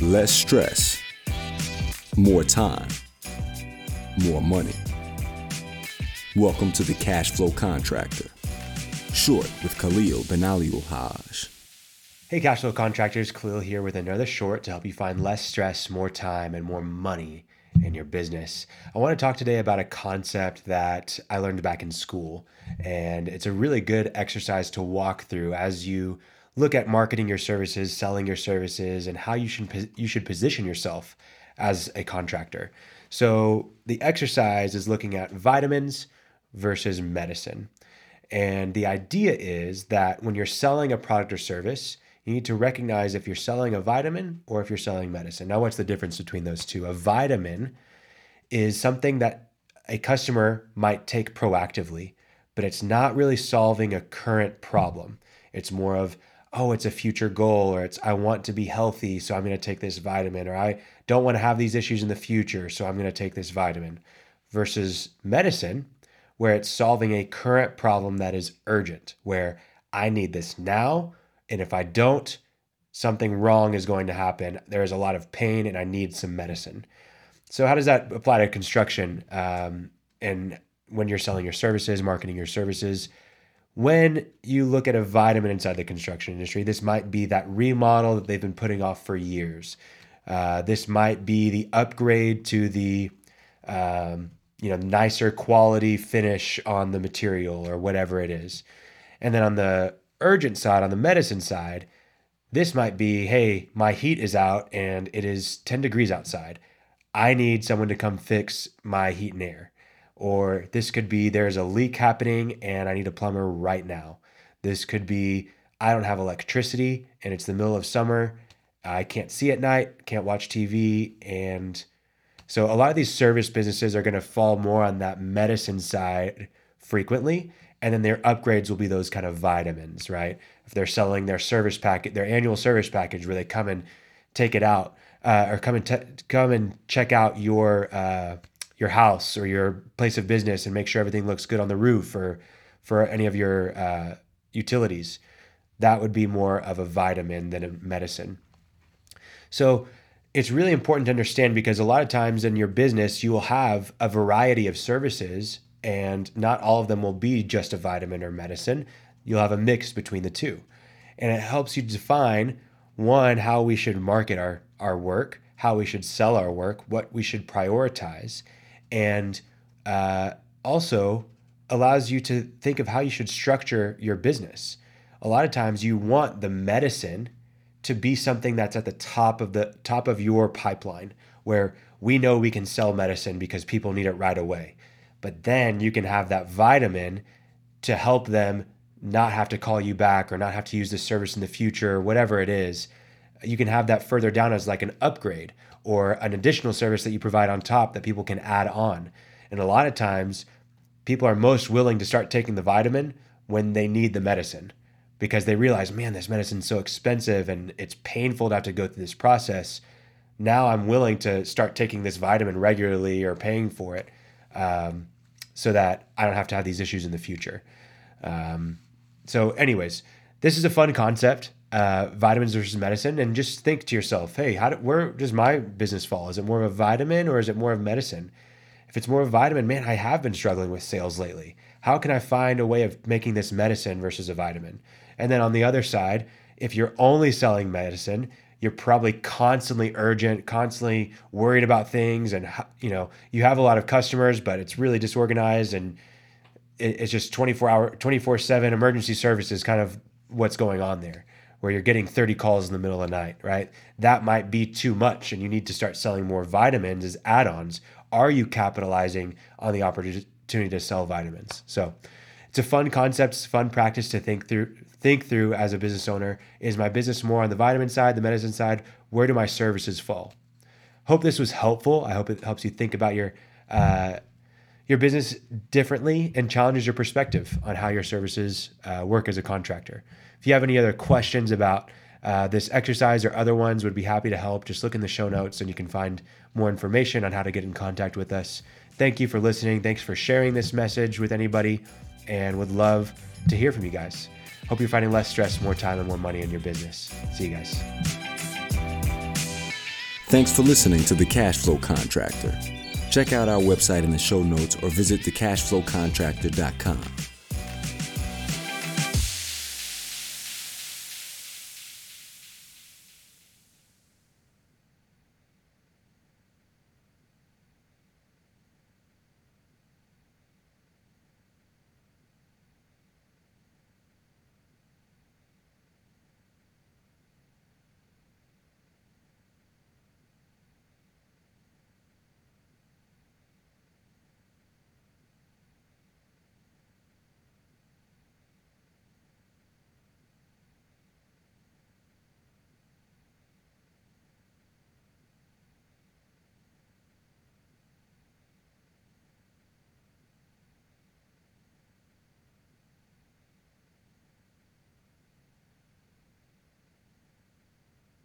Less stress, more time, more money. Welcome to the Cash Flow Contractor, short with Khalil Benalioulhaj. Hey, Cashflow Contractors, Khalil here with another short to help you find less stress, more time, and more money in your business. I want to talk today about a concept that I learned back in school, and it's a really good exercise to walk through as you look at marketing your services, selling your services, and how you should you should position yourself as a contractor. So the exercise is looking at vitamins versus medicine. And the idea is that when you're selling a product or service, you need to recognize if you're selling a vitamin or if you're selling medicine. Now, what's the difference between those two? A vitamin is something that a customer might take proactively, but it's not really solving a current problem. It's more of, oh, it's a future goal, or it's I want to be healthy, so I'm going to take this vitamin, or I don't want to have these issues in the future, so I'm going to take this vitamin. Versus medicine, where it's solving a current problem that is urgent, where I need this now, and if I don't, something wrong is going to happen. There is a lot of pain, and I need some medicine. So, how does that apply to construction? Um, and when you're selling your services, marketing your services, when you look at a vitamin inside the construction industry, this might be that remodel that they've been putting off for years. Uh, this might be the upgrade to the um, you know nicer quality finish on the material or whatever it is. And then on the urgent side, on the medicine side, this might be hey, my heat is out and it is 10 degrees outside. I need someone to come fix my heat and air. Or this could be there's a leak happening and I need a plumber right now. This could be I don't have electricity and it's the middle of summer. I can't see at night, can't watch TV. And so a lot of these service businesses are going to fall more on that medicine side frequently. And then their upgrades will be those kind of vitamins, right? If they're selling their service package, their annual service package where they come and take it out uh, or come and te- come and check out your uh, your house or your place of business and make sure everything looks good on the roof or for any of your uh, utilities. That would be more of a vitamin than a medicine. So it's really important to understand because a lot of times in your business, you will have a variety of services and not all of them will be just a vitamin or medicine. You'll have a mix between the two. And it helps you define one, how we should market our, our work, how we should sell our work, what we should prioritize, and uh, also allows you to think of how you should structure your business. A lot of times you want the medicine to be something that's at the top of the top of your pipeline where we know we can sell medicine because people need it right away. But then you can have that vitamin to help them not have to call you back or not have to use this service in the future or whatever it is. You can have that further down as like an upgrade or an additional service that you provide on top that people can add on. And a lot of times, people are most willing to start taking the vitamin when they need the medicine because they realize, man, this medicine's so expensive and it's painful to have to go through this process. Now I'm willing to start taking this vitamin regularly or paying for it um, so that I don't have to have these issues in the future. Um, so, anyways, this is a fun concept uh, vitamins versus medicine and just think to yourself, hey, how do, where does my business fall? Is it more of a vitamin or is it more of medicine? If it's more of a vitamin, man, I have been struggling with sales lately. How can I find a way of making this medicine versus a vitamin? And then on the other side, if you're only selling medicine, you're probably constantly urgent, constantly worried about things, and you know you have a lot of customers, but it's really disorganized and it's just 24 hour, 24 seven emergency services, kind of what's going on there where you're getting 30 calls in the middle of the night, right? That might be too much and you need to start selling more vitamins as add ons. Are you capitalizing on the opportunity to sell vitamins? So it's a fun concept, it's fun practice to think through think through as a business owner. Is my business more on the vitamin side, the medicine side? Where do my services fall? Hope this was helpful. I hope it helps you think about your uh, your business differently and challenges your perspective on how your services uh, work as a contractor. If you have any other questions about uh, this exercise or other ones, would be happy to help. Just look in the show notes and you can find more information on how to get in contact with us. Thank you for listening. Thanks for sharing this message with anybody, and would love to hear from you guys. Hope you're finding less stress, more time, and more money in your business. See you guys. Thanks for listening to The Cash Flow Contractor. Check out our website in the show notes or visit thecashflowcontractor.com.